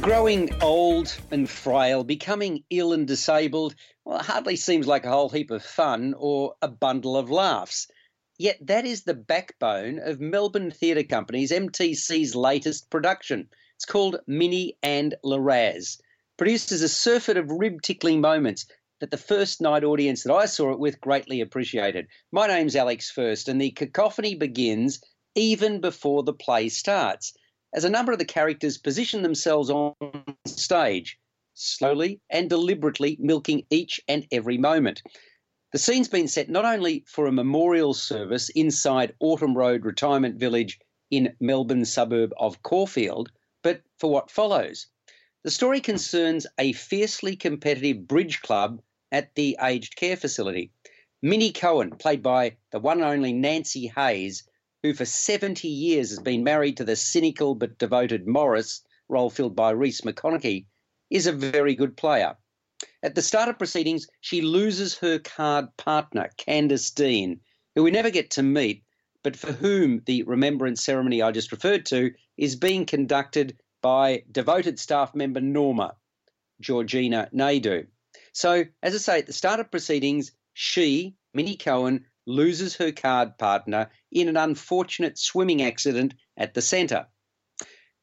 Growing old and frail, becoming ill and disabled, well, it hardly seems like a whole heap of fun or a bundle of laughs. Yet that is the backbone of Melbourne Theatre Company's MTC's latest production. It's called Minnie and Liraz. Produced as a surfeit of rib tickling moments that the first night audience that I saw it with greatly appreciated. My name's Alex First, and the cacophony begins even before the play starts as a number of the characters position themselves on stage, slowly and deliberately milking each and every moment. The scene's been set not only for a memorial service inside Autumn Road Retirement Village in Melbourne suburb of Caulfield, but for what follows. The story concerns a fiercely competitive bridge club at the aged care facility. Minnie Cohen, played by the one and only Nancy Hayes, who for 70 years has been married to the cynical but devoted Morris, role filled by Rhys McConnochie, is a very good player. At the start of proceedings, she loses her card partner, Candace Dean, who we never get to meet, but for whom the remembrance ceremony I just referred to is being conducted by devoted staff member Norma, Georgina Naidu. So, as I say, at the start of proceedings, she, Minnie Cohen, loses her card partner in an unfortunate swimming accident at the centre.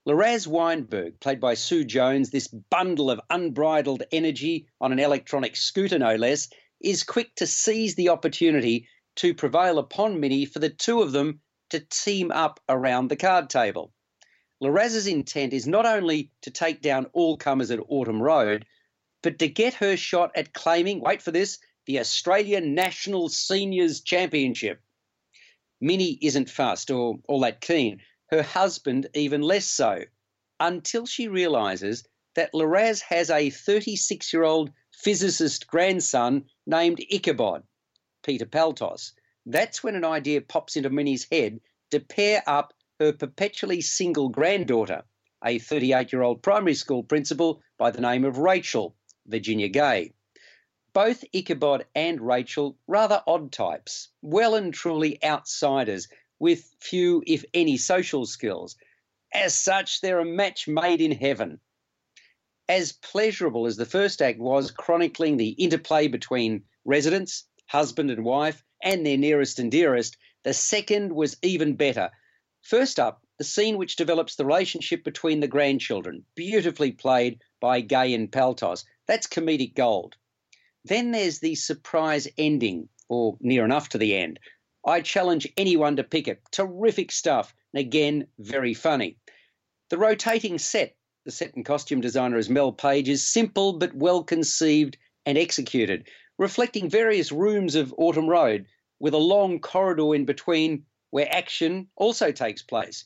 Liraz Weinberg, played by Sue Jones, this bundle of unbridled energy on an electronic scooter, no less, is quick to seize the opportunity to prevail upon Minnie for the two of them to team up around the card table. Liraz's intent is not only to take down all comers at Autumn Road, but to get her shot at claiming, wait for this, the Australian National Seniors Championship. Minnie isn't fussed or all that keen. Her husband, even less so, until she realises that Liraz has a 36 year old physicist grandson named Ichabod, Peter Paltos. That's when an idea pops into Minnie's head to pair up her perpetually single granddaughter, a 38 year old primary school principal by the name of Rachel, Virginia Gay. Both Ichabod and Rachel rather odd types, well and truly outsiders with few, if any, social skills. As such, they're a match made in heaven. As pleasurable as the first act was, chronicling the interplay between residents, husband and wife, and their nearest and dearest, the second was even better. First up, the scene which develops the relationship between the grandchildren, beautifully played by Gay and Paltos. That's comedic gold. Then there's the surprise ending, or near enough to the end. I challenge anyone to pick it. Terrific stuff, and again, very funny. The rotating set, the set and costume designer is Mel Page, is simple but well conceived and executed, reflecting various rooms of Autumn Road with a long corridor in between where action also takes place.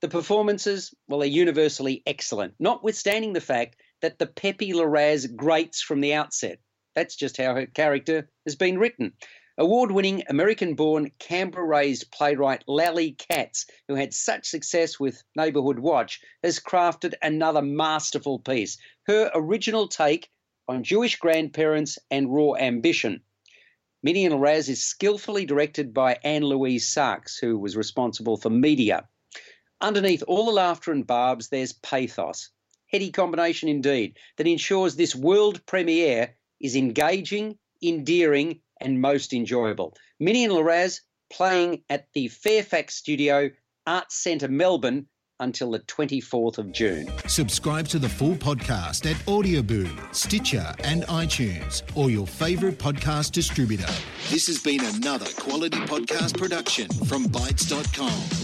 The performances, well, they're universally excellent, notwithstanding the fact that the peppy Liraz grates from the outset. That's just how her character has been written. Award winning American born Canberra raised playwright Lally Katz, who had such success with Neighbourhood Watch, has crafted another masterful piece. Her original take on Jewish grandparents and raw ambition. Minnie and Liraz is skillfully directed by Anne Louise Sarks, who was responsible for Medea. Underneath all the laughter and barbs, there's pathos. Heady combination indeed, that ensures this world premiere is engaging, endearing, and most enjoyable. Minnie and Liraz playing at the Fairfax Studio Arts Centre, Melbourne, until the 24th of June. Subscribe to the full podcast at Audioboom, Stitcher, and iTunes, or your favourite podcast distributor. This has been another quality podcast production from Bytes.com.